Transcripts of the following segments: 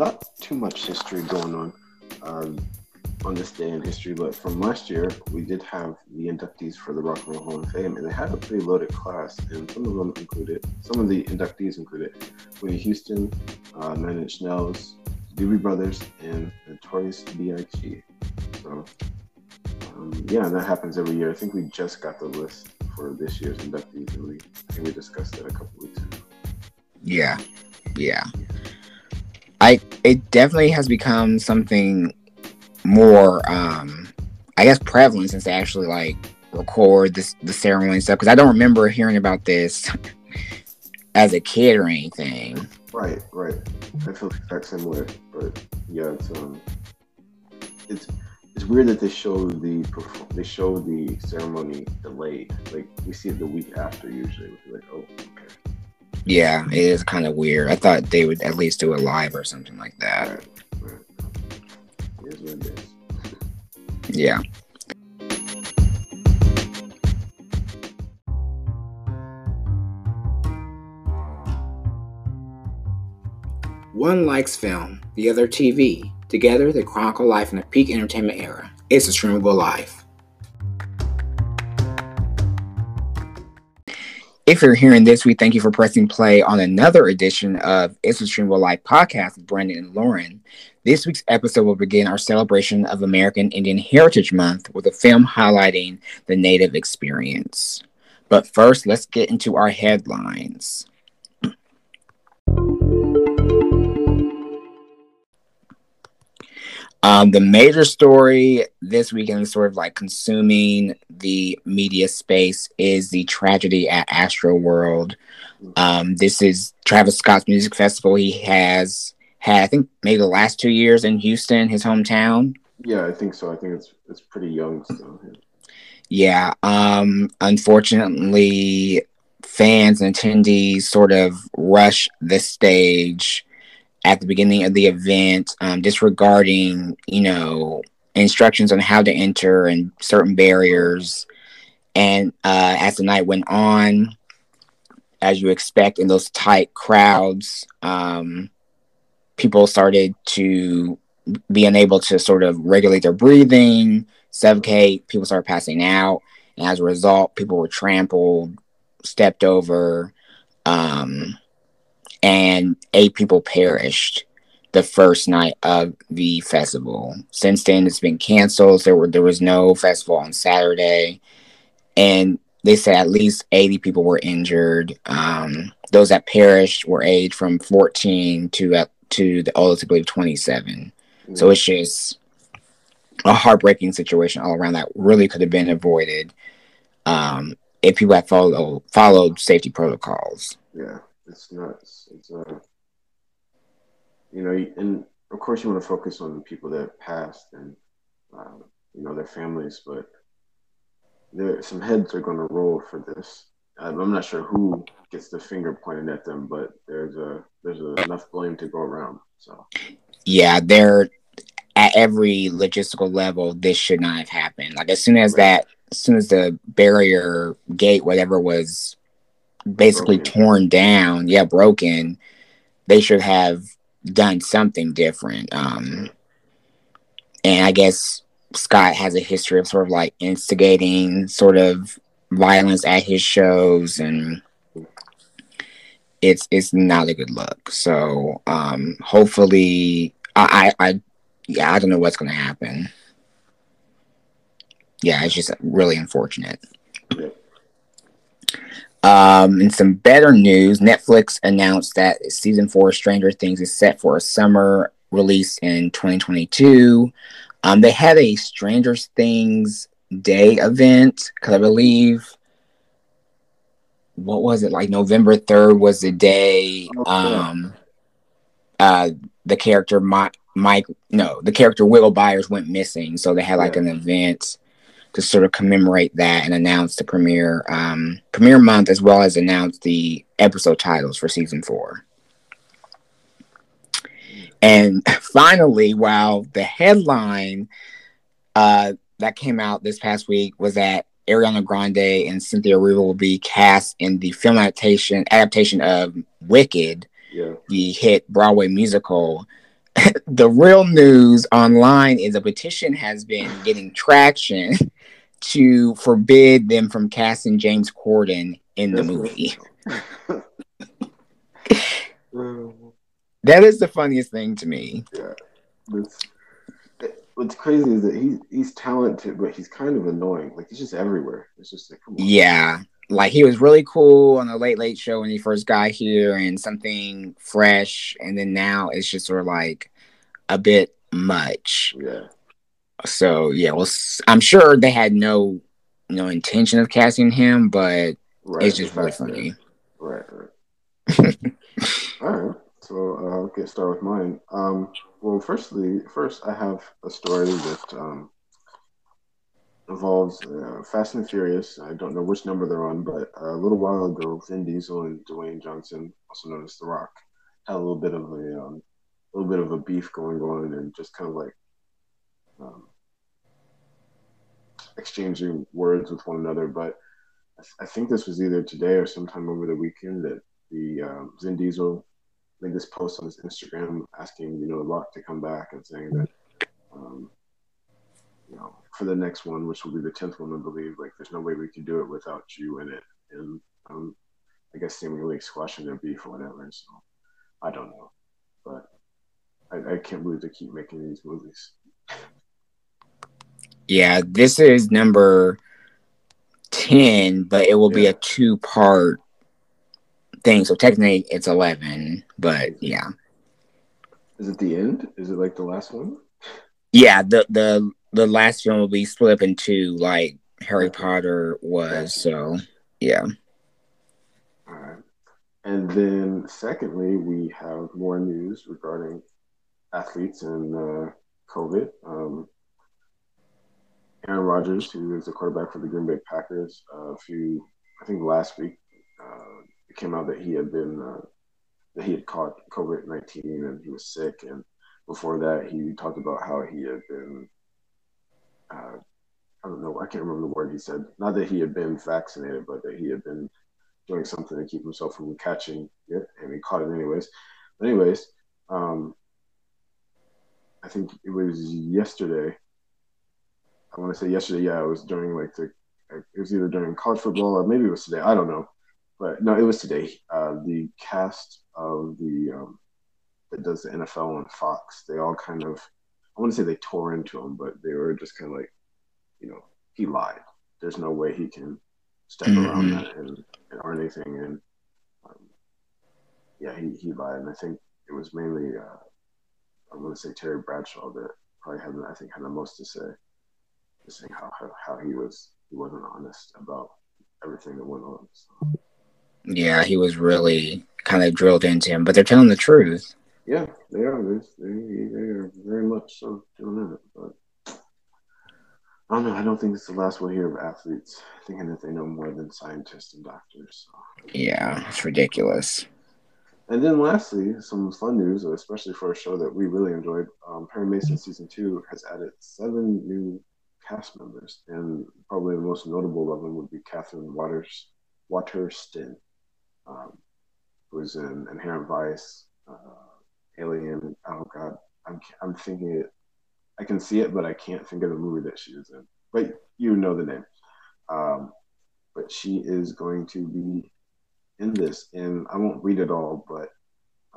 not too much history going on um, on this day in history, but from last year, we did have the inductees for the Rock and Roll Hall of Fame, and they had a pretty loaded class, and some of them included, some of the inductees included Whitney Houston, uh, Nine Inch Nails, Doobie Brothers, and Notorious B.I.G. So, um, yeah, that happens every year. I think we just got the list for this year's inductees, and we I think we discussed it a couple weeks ago. Yeah, yeah. I it definitely has become something more, um, I guess, prevalent since they actually like record this the ceremony and stuff. Because I don't remember hearing about this as a kid or anything. Right, right. I feel same way, but yeah, it's um, it's it's weird that they show the they show the ceremony delayed. Like we see it the week after usually. We're like, oh, okay. Yeah, it is kind of weird. I thought they would at least do it live or something like that. Right, right. It is what it is. yeah. One likes film, the other TV. Together, they chronicle life in the peak entertainment era. It's a streamable life. If you're hearing this, we thank you for pressing play on another edition of It's a Streamable Life podcast with Brandon and Lorin. This week's episode will begin our celebration of American Indian Heritage Month with a film highlighting the Native experience. But first, let's get into our headlines. Um, the major story this weekend, sort of like consuming the media space, is the tragedy at Astroworld. Um, this is Travis Scott's music festival. He has had, I think, maybe the last two years in Houston, his hometown. Yeah, I think so. I think it's it's pretty young still. Yeah. Um, unfortunately, fans and attendees sort of rush the stage at the beginning of the event, um, disregarding, you know, instructions on how to enter and certain barriers. And uh, as the night went on, as you expect in those tight crowds, um, people started to be unable to sort of regulate their breathing, suffocate. People started passing out. And as a result, people were trampled, stepped over. Um, and eight people perished the first night of the festival. Since then, it's been canceled. There were there was no festival on Saturday, and they said at least eighty people were injured. Um, those that perished were aged from fourteen to uh, to the oldest, I believe, twenty seven. Mm-hmm. So it's just a heartbreaking situation all around that really could have been avoided um, if people had followed followed safety protocols. Yeah it's nuts. It's uh, you know, and of course you want to focus on the people that passed and uh, you know their families, but there some heads are going to roll for this. I'm not sure who gets the finger pointed at them, but there's a there's a, enough blame to go around. So yeah, they're at every logistical level. This should not have happened. Like as soon as right. that, as soon as the barrier gate, whatever was basically broken. torn down, yeah, broken, they should have done something different. Um, and I guess Scott has a history of sort of like instigating sort of violence at his shows and it's it's not a good look. So um hopefully I I, I yeah, I don't know what's gonna happen. Yeah, it's just really unfortunate. Um, in some better news, Netflix announced that season four of Stranger Things is set for a summer release in 2022. Um, they had a Stranger Things Day event because I believe what was it like November 3rd was the day um uh the character Mike Mike no the character Will Byers went missing so they had like an event to sort of commemorate that and announce the premiere um, premiere month as well as announce the episode titles for season four. And finally, while the headline uh, that came out this past week was that Ariana Grande and Cynthia Erivo will be cast in the film adaptation adaptation of Wicked, yeah. the hit Broadway musical. the real news online is a petition has been getting traction to forbid them from casting James Corden in the movie. that is the funniest thing to me. Yeah. It's, what's crazy is that he's he's talented, but he's kind of annoying. Like he's just everywhere. It's just like, Yeah. Like he was really cool on the Late Late Show when he first got here, and something fresh, and then now it's just sort of like a bit much. Yeah. So yeah, well, I'm sure they had no no intention of casting him, but right. it's just really funny. Right. Right. All right. So uh, I'll get started with mine. Um, well, firstly, first I have a story that um, involves uh, Fast and Furious. I don't know which number they're on, but a little while ago, Vin Diesel and Dwayne Johnson, also known as The Rock, had a little bit of a um, little bit of a beef going on, and just kind of like um, exchanging words with one another. But I, think this was either today or sometime over the weekend that the um, Vin Diesel made this post on his Instagram asking, you know, Rock to come back and saying that, um, you know, for the next one, which will be the tenth one, I believe, like there's no way we could do it without you in it, and um, I guess seemingly squashing their beef or whatever. So I don't know, but I, I can't believe they keep making these movies. Yeah, this is number ten, but it will yeah. be a two part thing. So technically it's 11, but yeah. Is it the end? Is it like the last one? Yeah, the the the last film will be split up into like Harry okay. Potter was. So yeah. All right. And then secondly, we have more news regarding athletes and uh, COVID. Um, Aaron Rodgers, who is the quarterback for the Green Bay Packers, uh, a few, I think last week, uh, it came out that he had been uh, that he had caught COVID nineteen and he was sick. And before that, he talked about how he had been. Uh, I don't know. I can't remember the word he said. Not that he had been vaccinated, but that he had been doing something to keep himself from catching it, and he caught it anyways. But anyways, um, I think it was yesterday. I want to say yesterday. Yeah, it was during like the. It was either during college football or maybe it was today. I don't know. But no, it was today. Uh, the cast of the um, that does the NFL on Fox, they all kind of, I want to say they tore into him, but they were just kind of like, you know, he lied. There's no way he can step mm-hmm. around that and, and, or anything. And um, yeah, he, he lied. And I think it was mainly, uh, I want to say Terry Bradshaw that probably had, I think, had the most to say, just saying how, how, how he was, he wasn't honest about everything that went on. So. Yeah, he was really kind of drilled into him, but they're telling the truth. Yeah, they are. They, they, they are very much so doing it. But I don't know. I don't think it's the last we'll hear of athletes thinking that they know more than scientists and doctors. So. Yeah, it's ridiculous. And then lastly, some fun news, especially for a show that we really enjoyed. Um, Perry Mason season two has added seven new cast members, and probably the most notable of them would be Katherine Waters Waterston um, was in Inherent Vice, uh, Alien. Oh God, I'm I'm thinking it. I can see it, but I can't think of the movie that she was in. But you know the name. Um, but she is going to be in this, and I won't read it all, but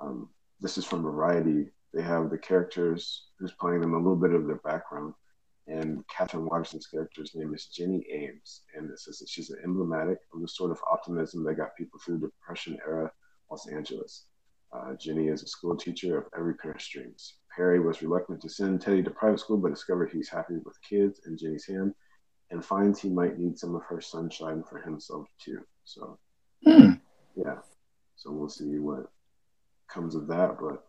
um, this is from Variety. They have the characters who's playing them, a little bit of their background, and Katherine Waterston's character's name is Jenny Ames, and it says that she's an emblematic of the sort of optimism that got people through the Depression era Los Angeles. Uh, Jenny is a school teacher of every parent's dreams. Perry was reluctant to send Teddy to private school, but discovered he's happy with kids and Jenny's hand, and finds he might need some of her sunshine for himself too. So, hmm. yeah. So we'll see what comes of that. But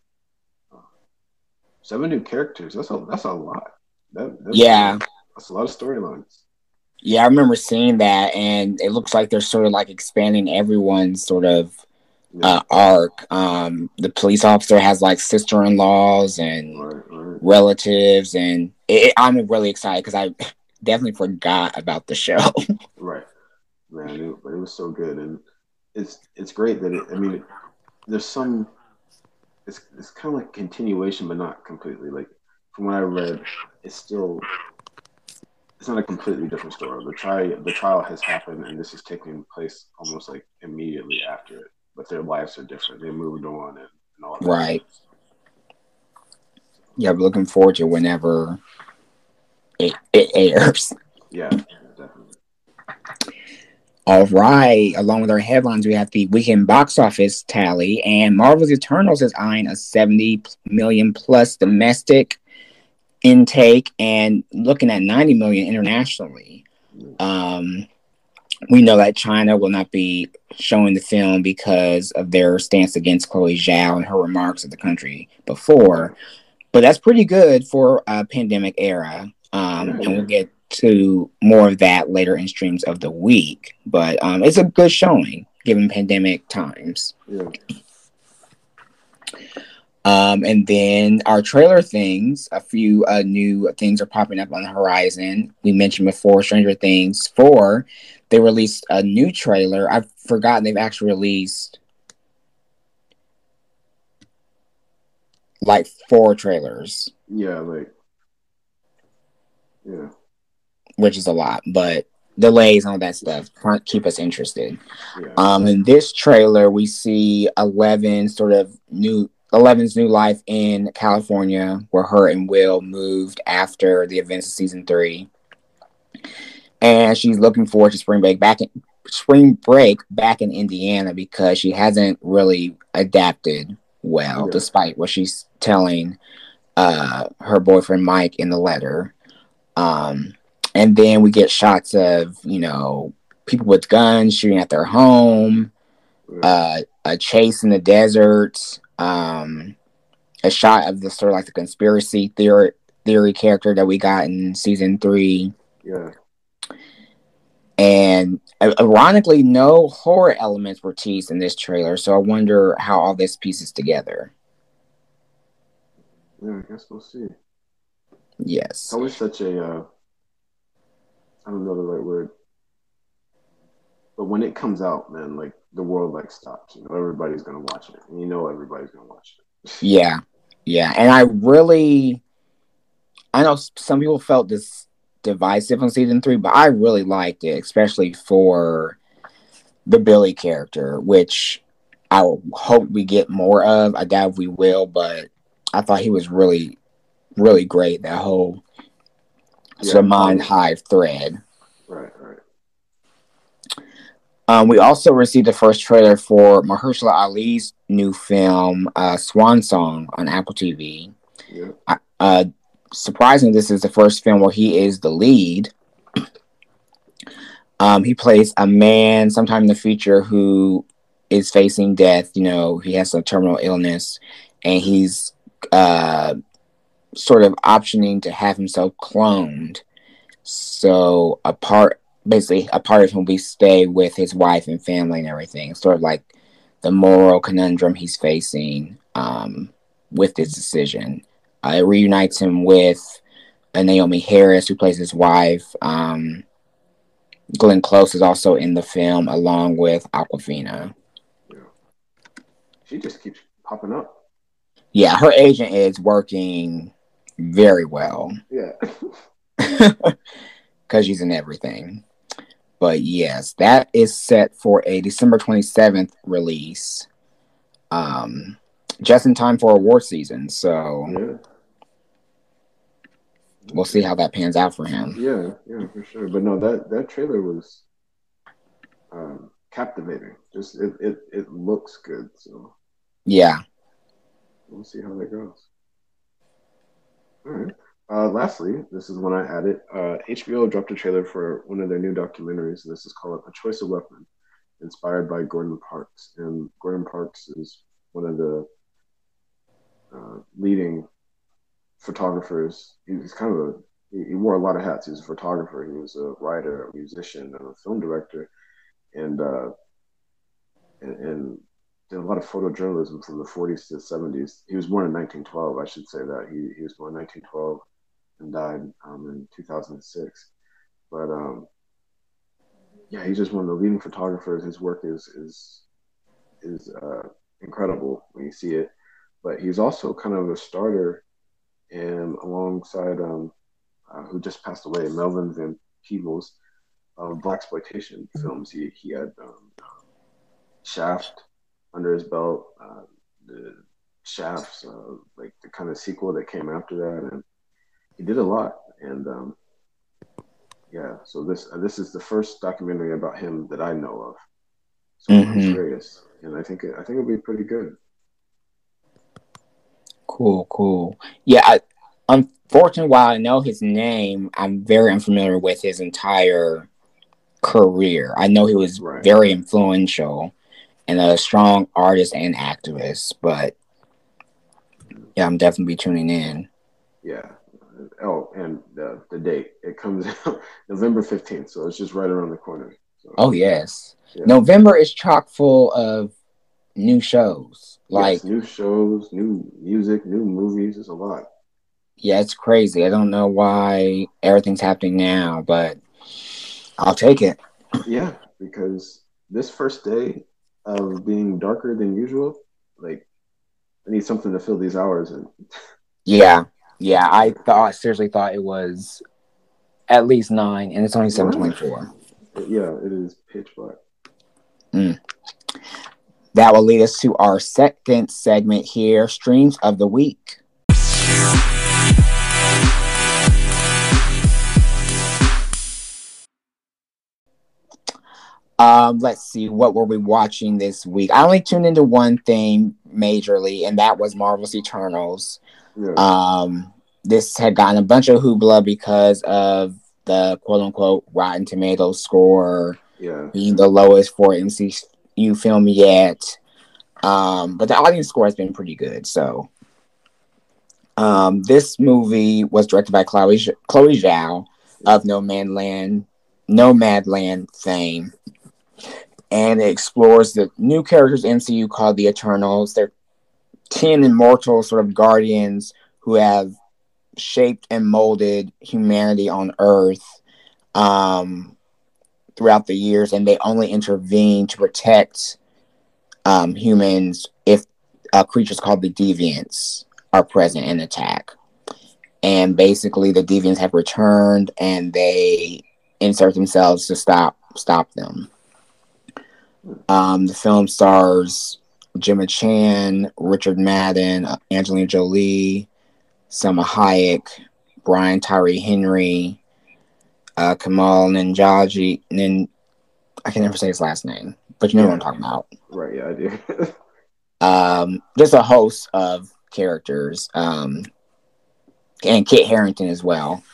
uh, seven new characters. That's a that's a lot. That, that's yeah, that's a lot of storylines. Yeah, I remember seeing that, and it looks like they're sort of like expanding everyone's sort of uh, arc. Um, the police officer has like sister-in-laws and right, right. relatives, and it, I'm really excited because I definitely forgot about the show. right, man, it, but it was so good, and it's it's great that it. I mean, it, there's some it's it's kind of like continuation, but not completely. Like from what I read, it's still it's not a completely different story. The trial the trial has happened, and this is taking place almost like immediately after it. But their lives are different. They moved on and, and all that. Right. Yeah, we're looking forward to whenever it, it airs. Yeah, definitely. All right. Along with our headlines, we have the weekend box office tally, and Marvel's Eternals is eyeing a 70 million plus domestic intake and looking at 90 million internationally. Um, we know that China will not be showing the film because of their stance against Chloe Zhao and her remarks of the country before. But that's pretty good for a pandemic era. Um, and we'll get to more of that later in streams of the week. But um, it's a good showing given pandemic times. Yeah. Um, and then our trailer things, a few uh, new things are popping up on the horizon. We mentioned before Stranger Things 4. They released a new trailer. I've forgotten they've actually released like four trailers. Yeah, like yeah. Which is a lot, but delays and all that stuff keep us interested. Yeah. Um, in this trailer, we see Eleven sort of new Eleven's new life in California, where her and Will moved after the events of season three, and she's looking forward to spring break back in spring break back in Indiana because she hasn't really adapted well, yeah. despite what she's telling uh, her boyfriend Mike in the letter. Um, and then we get shots of you know people with guns shooting at their home, uh, a chase in the desert um, a shot of the sort of like the conspiracy theory theory character that we got in season three. Yeah. And ironically, no horror elements were teased in this trailer, so I wonder how all this pieces together. Yeah, I guess we'll see. Yes. Always such a, uh, I don't know the right word, but when it comes out, man, like the world like stops. You know, everybody's gonna watch it, and you know everybody's gonna watch it. yeah, yeah, and I really, I know some people felt this divisive on season three, but I really liked it, especially for the Billy character, which I hope we get more of. I doubt we will, but I thought he was really, really great. That whole yeah, mind hive thread. Right, right. Um, we also received the first trailer for Mahershala Ali's new film, uh, Swan Song, on Apple TV. Yeah. Uh, surprisingly, this is the first film where he is the lead. Um, he plays a man sometime in the future who is facing death. You know, he has a terminal illness, and he's uh, sort of optioning to have himself cloned. So a part basically a part of him we stay with his wife and family and everything. Sort of like the moral conundrum he's facing um, with this decision. Uh, it reunites him with uh, Naomie Harris, who plays his wife. Um, Glenn Close is also in the film, along with Awkwafina. Yeah. She just keeps popping up. Yeah, her agent is working very well. Yeah. Because she's in everything. But yes, that is set for a December 27th release. Um, just in time for award season. So yeah. we'll see how that pans out for him. Yeah, yeah, for sure. But no, that that trailer was um, captivating. Just it, it it looks good. So yeah, we'll see how that goes. All right. Uh, lastly, this is when I added. Uh, HBO dropped a trailer for one of their new documentaries. And This is called A Choice of Weapon, inspired by Gordon Parks. And Gordon Parks is one of the uh, leading photographers. He's kind of a he, wore a lot of hats. He was a photographer. He was a writer, a musician, and a film director, and uh, and, and did a lot of photojournalism from the 40s to the 70s. He was born in 1912. I should say that he he was born in 1912 and died um, in 2006. But um, yeah, he's just one of the leading photographers. His work is is is uh, incredible when you see it. but he's also kind of a starter and alongside um, uh, who just passed away, Melvin Van Peebles, of black exploitation films. He he had um, Shaft under his belt, uh, the Shafts, uh, like the kind of sequel that came after that, and he did a lot. And um, yeah, so this uh, this is the first documentary about him that I know of. So mm-hmm. I'm curious, and I think it, I think it'll be pretty good. Cool, cool. Yeah, I, unfortunately, while I know his name, I'm very unfamiliar with his entire career. I know he was right. very influential and a strong artist and activist, but yeah, I'm definitely tuning in. Yeah. Oh, and the, the date it comes out November 15th, so it's just right around the corner. So, oh, yes. Yeah. November is chock full of new shows. Like yes, new shows, new music, new movies. It's a lot. Yeah, it's crazy. I don't know why everything's happening now, but I'll take it. Yeah, because this first day of being darker than usual, like I need something to fill these hours in. Yeah, yeah. I thought seriously thought it was at least nine, and it's only seven twenty four. Yeah, it is pitch black. Mm. That will lead us to our second segment here: streams of the week. Um, let's see, what were we watching this week? I only tuned into one thing majorly, and that was Marvel's Eternals. Yeah. Um, this had gotten a bunch of hoopla because of the quote unquote Rotten Tomatoes score yeah. being the lowest for MCU film yet. Um, but the audience score has been pretty good. So, um, this movie was directed by Chloe Chloe Zhao of Nomadland, Nomadland fame and it explores the new characters MCU called the Eternals. They're 10 immortal sort of guardians who have shaped and molded humanity on Earth um, throughout the years, and they only intervene to protect um, humans if uh, creatures called the Deviants are present and attack. And basically, the Deviants have returned, and they insert themselves to stop stop them. Um, the film stars Gemma Chan, Richard Madden, Angelina Jolie, Salma Hayek, Brian Tyree Henry, uh, Kumail Nanjiani. Nin, I can never say his last name, but you know yeah. what I'm talking about. Right, yeah, I do. um, just a host of characters, um, and Kit Harington as well.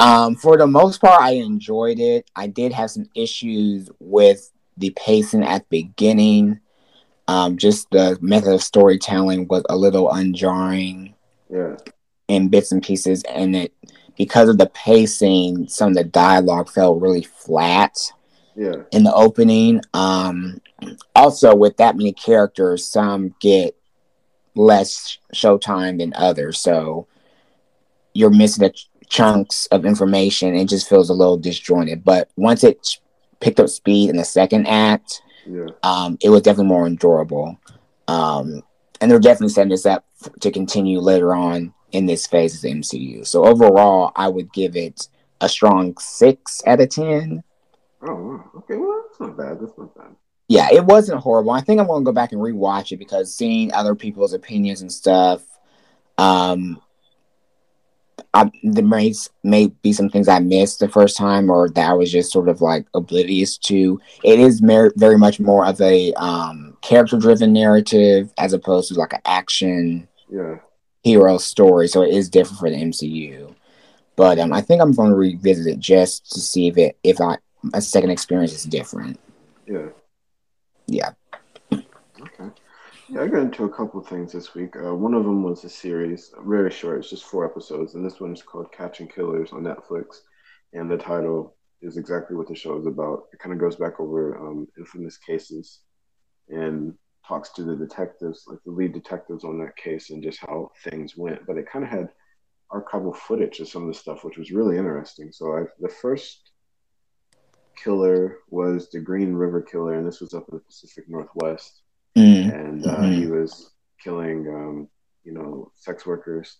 Um, for the most part, I enjoyed it. I did have some issues with the pacing at the beginning, um, just the method of storytelling was a little unjarring. Yeah. In bits and pieces, and it because of the pacing, some of the dialogue felt really flat. Yeah. In the opening, um, also with that many characters, some get less showtime than others, so you're missing the ch- chunks of information. It just feels a little disjointed. But once it picked up speed in the second act, yeah. um, it was definitely more enjoyable. Um, and they're definitely setting this up to continue later on in this phase of the MCU. So overall, I would give it a strong six out of ten. Oh, okay. Well, that's not bad. That's not bad. Yeah, it wasn't horrible. I think I'm going to go back and rewatch it because seeing other people's opinions and stuff, um, I, there may may be some things I missed the first time, or that I was just sort of like oblivious to. It is mer- very much more of a um, character driven narrative as opposed to like an action yeah. Hero story. So it is different for the MCU. But um, I think I'm going to revisit it just to see if it if I a second experience is different. Yeah. Yeah. Okay. Yeah, I got into a couple things this week. Uh, one of them was a series, very short. It's just four episodes, and this one is called Catching Killers on Netflix. And the title is exactly what the show is about. It kind of goes back over um, infamous cases and talks to the detectives, like the lead detectives on that case, and just how things went. But it kind of had archival footage of some of the stuff, which was really interesting. So I, the first killer was the Green River Killer, and this was up in the Pacific Northwest Mm. And uh, mm-hmm. he was killing um, you know, sex workers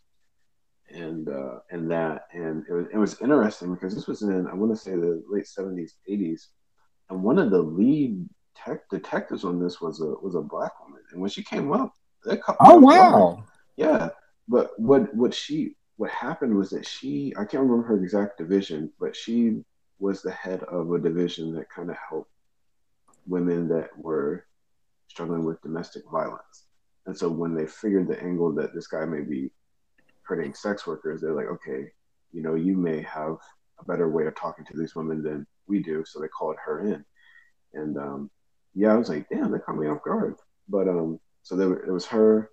and uh, and that. And it was, it was interesting because this was in I want to say the late seventies, eighties, and one of the lead tech detectives on this was a was a black woman. And when she came up, that oh wow, yeah. But what what she what happened was that she I can't remember her exact division, but she was the head of a division that kind of helped women that were struggling with domestic violence. And so when they figured the angle that this guy may be hurting sex workers, they're like, okay, you know, you may have a better way of talking to these women than we do. So they called her in. And um, yeah, I was like, damn, they caught me off guard. But um, so there, it was her,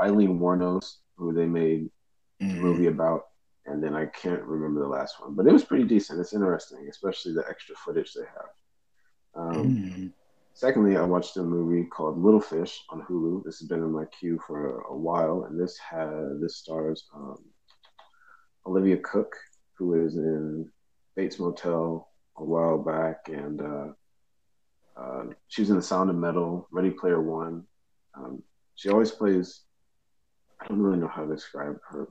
Aileen Wuornos, who they made mm-hmm. a movie about. And then I can't remember the last one, but it was pretty decent. It's interesting, especially the extra footage they have. Um, mm-hmm. Secondly, I watched a movie called Little Fish on Hulu. This has been in my queue for a while, and this has this stars um, Olivia Cooke, who is in Bates Motel a while back, and uh, uh, she was in The Sound of Metal, Ready Player One. Um, she always plays. I don't really know how to describe her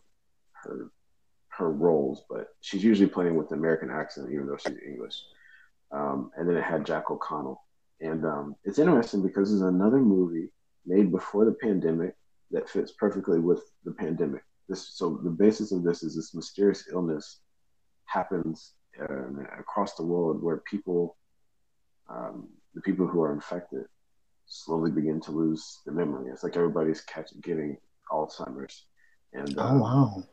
her her roles, but she's usually playing with an American accent, even though she's English. Um, and then it had Jack O'Connell, and um, it's interesting because it's another movie made before the pandemic that fits perfectly with the pandemic. This, so the basis of this is this mysterious illness happens uh, across the world where people, um, the people who are infected, slowly begin to lose the memory. It's like everybody's catching getting Alzheimer's, and oh um, wow.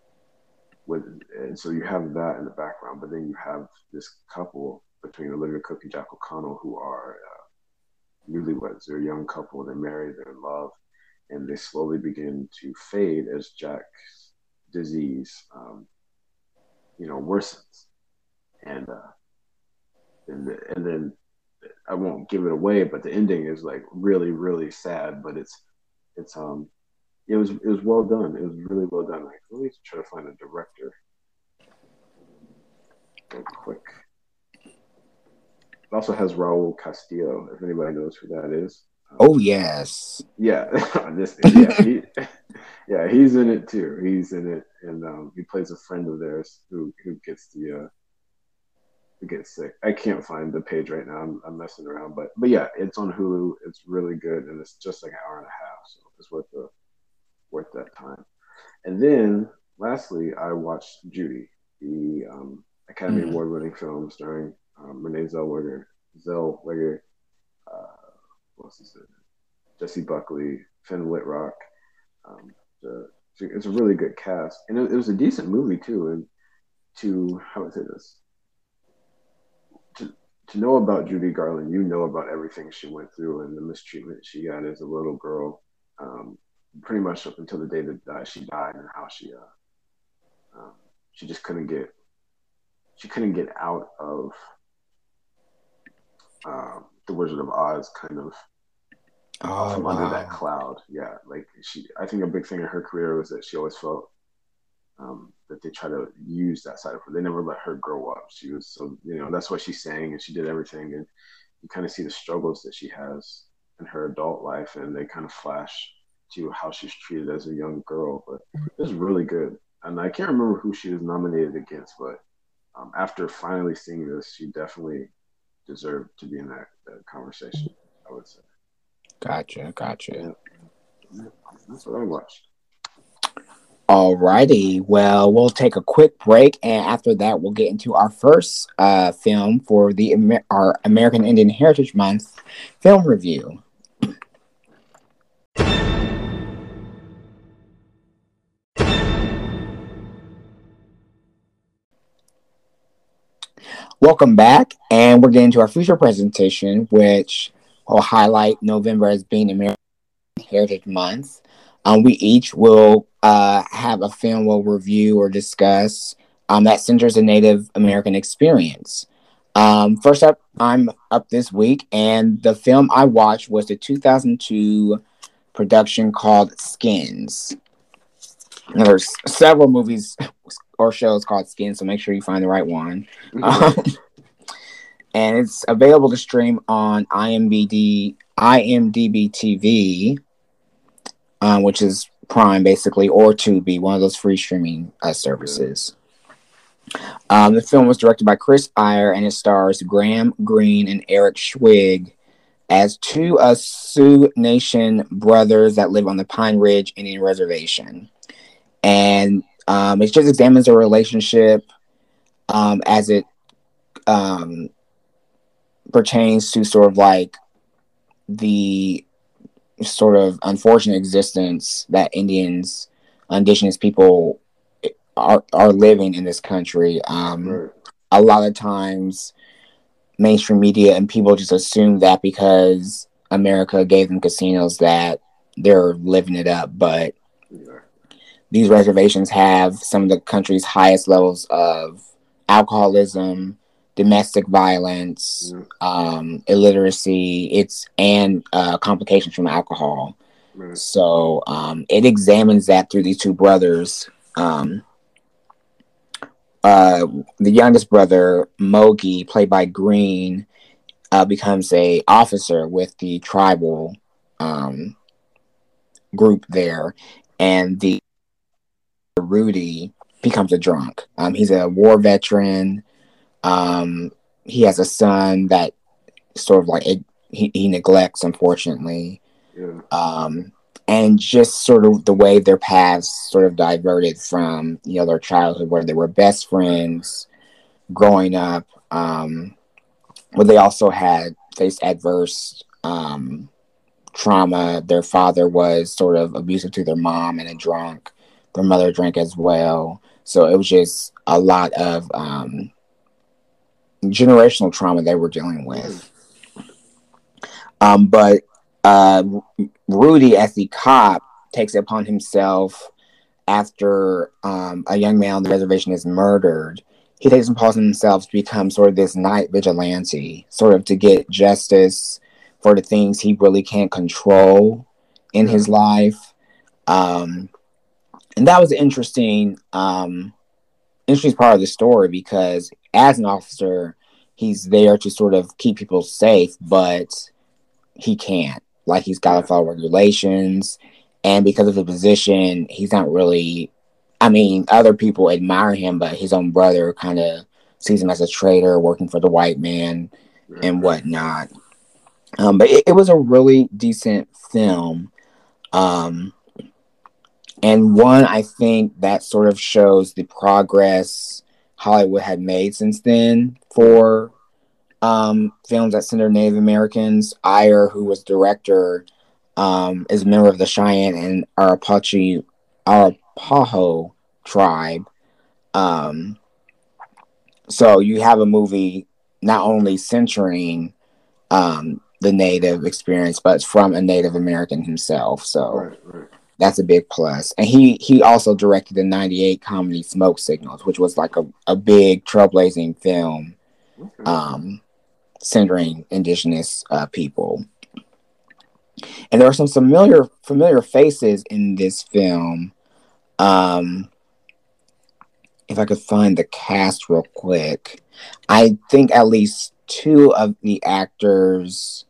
With, and so you have that in the background, but then you have this couple between Olivia Cooke and Jack O'Connell who are uh, newlyweds. They're a young couple. They're married. They're in love, and they slowly begin to fade as Jack's disease, um, you know, worsens. And uh, and and then I won't give it away, but the ending is like really really sad. But it's it's um it was it was well done. It was really well done. Like let me try to find a director. Real quick. It also has Raul Castillo, if anybody knows who that is. Um, oh yes. Yeah, this yeah, he, yeah, he's in it too. He's in it, and um, he plays a friend of theirs who who gets the uh, gets sick. I can't find the page right now. I'm, I'm messing around, but but yeah, it's on Hulu. It's really good, and it's just like an hour and a half, so it's worth the worth that time. And then lastly, I watched Judy, the um, Academy mm-hmm. Award winning film starring um, Renee Zellweger, Zellweger, uh, what's his name? Jessie Buckley, Finn Wittrock. Um, the, it's a really good cast, and it, it, was a decent movie too. And to how would I say this? To, know about Judy Garland, you know about everything she went through and the mistreatment she got as a little girl. Um, pretty much up until the day that uh, she died, and how she uh, um, she just couldn't get she couldn't get out of um, the Wizard of Oz kind of oh, from wow. under that cloud. Yeah, like she. I think a big thing in her career was that she always felt um, that they try to use that side of her. They never let her grow up. She was so you know that's why she sang and she did everything, and you kind of see the struggles that she has in her adult life, and they kind of flash to how she's treated as a young girl. But it was really good, and I can't remember who she was nominated against, but um, after finally seeing this, she definitely deserved to be in that, that conversation. I would say. Gotcha, gotcha. Yeah. That's what I watched. Alrighty, well, we'll take a quick break, and after that, we'll get into our first uh, film for the Amer- our American Indian Heritage Month film review. Welcome back, and we're getting to our future presentation, which will highlight November as being American Heritage Month. Um, we each will uh, have a film we'll review or discuss um, that centers a Native American experience. Um, first up, I'm up this week, and the film I watched was the 2002 production called Skins. there's several movies or shows called Skins, so make sure you find the right one. Um, and it's available to stream on IMDb, IMDb TV, um, which is Prime, basically, or Tubi, one of those free streaming uh, services. Um, the film was directed by Chris Eyre and it stars Graham Greene and Eric Schweig as two uh, Sioux Nation brothers that live on the Pine Ridge Indian Reservation. And um, it just examines their relationship um, as it um, pertains to sort of like the sort of unfortunate existence that Indians, indigenous people are, are living in this country. Um, right. A lot of times, mainstream media and people just assume that because America gave them casinos that they're living it up, but yeah. these reservations have some of the country's highest levels of alcoholism, domestic violence, yeah. um, illiteracy, it's and uh, complications from alcohol. So um, it examines that through these two brothers. Um, uh, the youngest brother, Mogie, played by Greene, uh, becomes a officer with the tribal um, group there, and the Rudy becomes a drunk. Um, he's a war veteran. Um, he has a son that sort of like it, he, he neglects, unfortunately. Yeah. Um, and just sort of the way their paths sort of diverted from you know their childhood where they were best friends growing up um but they also had faced adverse um trauma their father was sort of abusive to their mom and a drunk their mother drank as well so it was just a lot of um generational trauma they were dealing with um but uh, Rudy, as the cop, takes it upon himself after um, a young man on the reservation is murdered. He takes it upon himself to become sort of this night vigilante, sort of to get justice for the things he really can't control in his life. Um, and that was interesting, um, interesting part of the story because as an officer, he's there to sort of keep people safe, but he can't like he's got to follow regulations. And because of the position, he's not really. I mean, other people admire him, but his own brother kind of sees him as a traitor working for the white man and whatnot. Um, but it, it, was a really decent film. Um, and one I think that sort of shows the progress Hollywood had made since then for um, films that center Native Americans. Eyre, who was director, um, is a member of the Cheyenne and Arapache Arapaho tribe. Um, so you have a movie not only centering um, the Native experience, but from a Native American himself. So right, right. That's a big plus. And he he also directed the '98 comedy Smoke Signals, which was like a, a big trailblazing film. Okay. Um, centering indigenous uh, people. And there are some familiar familiar faces in this film. Um, if I could find the cast real quick, I think at least two of the actors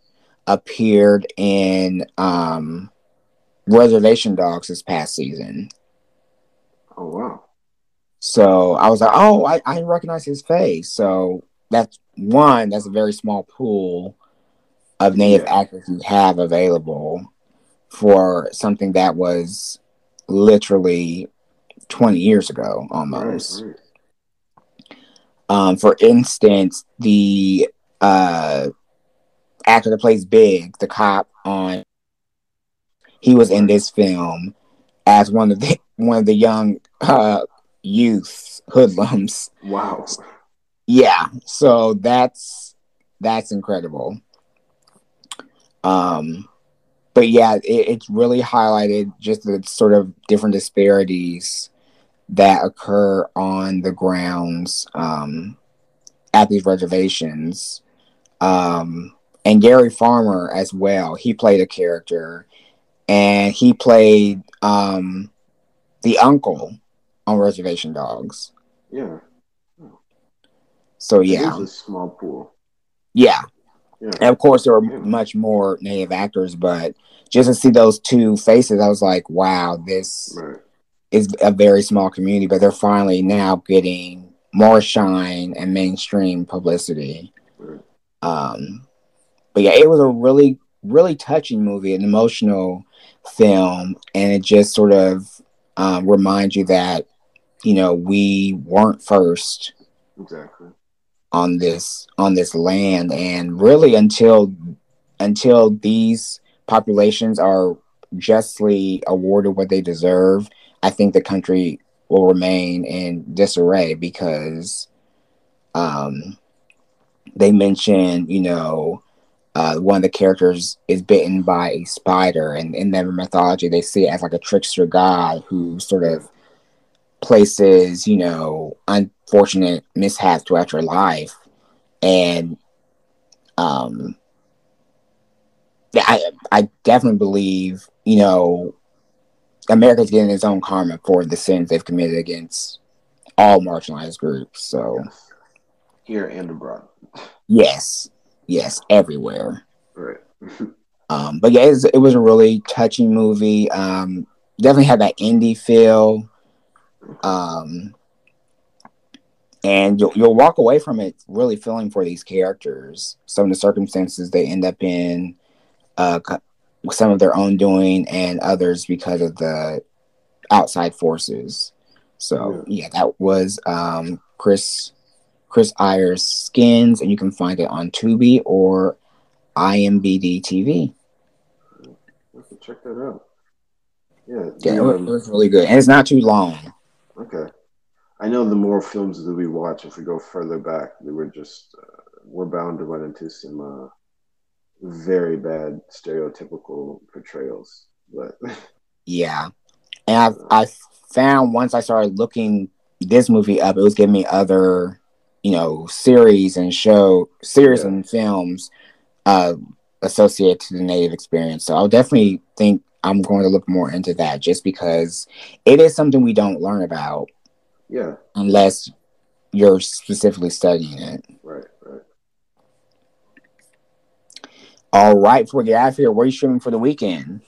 appeared in um, Reservation Dogs this past season. Oh wow! So I was like, oh, I, I didn't recognize his face. So that's one, that's a very small pool of native yeah. actors you have available for something that was literally 20 years ago almost. Right, right. Um, for instance, the uh, actor that plays Big, the cop on, he was in this film as one of the one of the young uh, youth hoodlums. Wow. Yeah so that's that's incredible. Um but yeah it, it's really highlighted just the sort of different disparities that occur on the grounds um at these reservations. Um and gary farmer as well he played a character and he played um the uncle on reservation dogs yeah so yeah, a small pool. Yeah, Yeah. And of course, there were yeah. much more native actors, but just to see those two faces, I was like, wow, this right. is a very small community, but they're finally now getting more shine and mainstream publicity. Right. Um, but yeah, it was a really, really touching movie, an emotional film, and it just sort of um, reminds you that you know we weren't first. Exactly on this on this land and really until until these populations are justly awarded what they deserve i think the country will remain in disarray because um they mention you know uh, one of the characters is bitten by a spider and in their mythology they see it as like a trickster god who sort of places, you know, unfortunate mishaps throughout your life. And um I I definitely believe, you know, America's getting its own karma for the sins they've committed against all marginalized groups. So here and abroad. Yes. Yes, everywhere. Right. um, but yeah, it was, it was, a really touching movie. Um, definitely had that indie feel. Um, and you'll, you'll walk away from it really feeling for these characters, some of the circumstances they end up in, uh, some of their own doing, and others because of the outside forces. So yeah, yeah that was um, Chris Chris Eyre's Skins, and you can find it on Tubi or IMBD TV. Check that out. Yeah, yeah, it was really good, and it's not too long. Okay. I know the more films that we watch, if we go further back, we were just uh, we're bound to run into some uh, very bad stereotypical portrayals. But yeah, and I've I found once I started looking this movie up, it was giving me other you know series and show series yeah. and films uh, associated to the native experience. So I'll definitely think I'm going to look more into that just because it is something we don't learn about. Yeah. Unless you're specifically studying it. Right, right. All right, before we get out of here, where are you streaming for the weekend?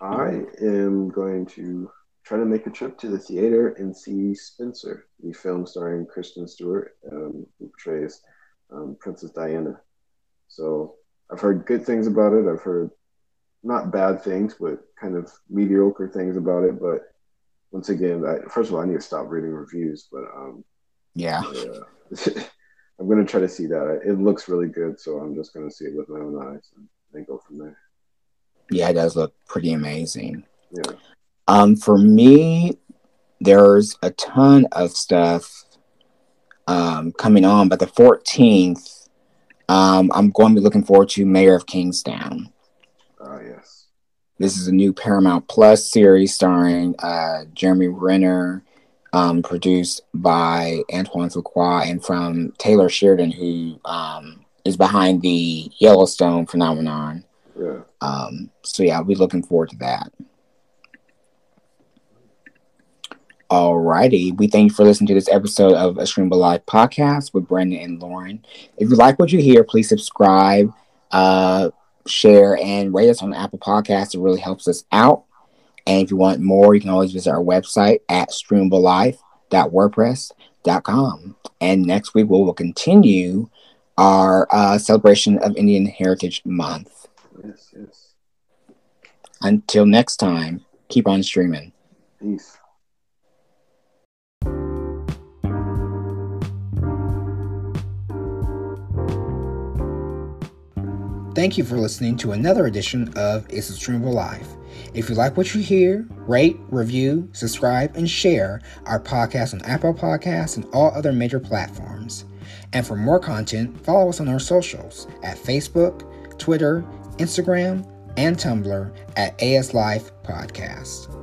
I am going to try to make a trip to the theater and see Spencer, the film starring Kristen Stewart, um, who portrays um, Princess Diana. So I've heard good things about it. I've heard not bad things, but kind of mediocre things about it. But once again, I, first of all, I need to stop reading reviews. But um, yeah, I'm gonna try to see that. It looks really good, so I'm just gonna see it with my own eyes and then go from there. Yeah, it does look pretty amazing. Yeah. Um, for me, there's a ton of stuff um, coming on, but the 14th, um, I'm going to be looking forward to Mayor of Kingstown. Uh, yes. This is a new Paramount Plus series starring uh, Jeremy Renner, um, produced by Antoine Fuqua and from Taylor Sheridan, who um, is behind the Yellowstone phenomenon. Yeah. Um, so yeah, I'll be looking forward to that. Alrighty, we thank you for listening to this episode of A Stream Live podcast with Brandon and Lorin. If you like what you hear, please subscribe. Uh, share, and rate us on Apple Podcasts. It really helps us out. And if you want more, you can always visit our website at streamabilife.wordpress.com. And next week, we will continue our uh, celebration of Indian Heritage Month. Yes, yes. Until next time, keep on streaming. Peace. Thank you for listening to another edition of It's a Streamable Life. If you like what you hear, rate, review, subscribe, and share our podcast on Apple Podcasts and all other major platforms. And for more content, follow us on our socials at Facebook, Twitter, Instagram, and Tumblr at AS Life Podcast.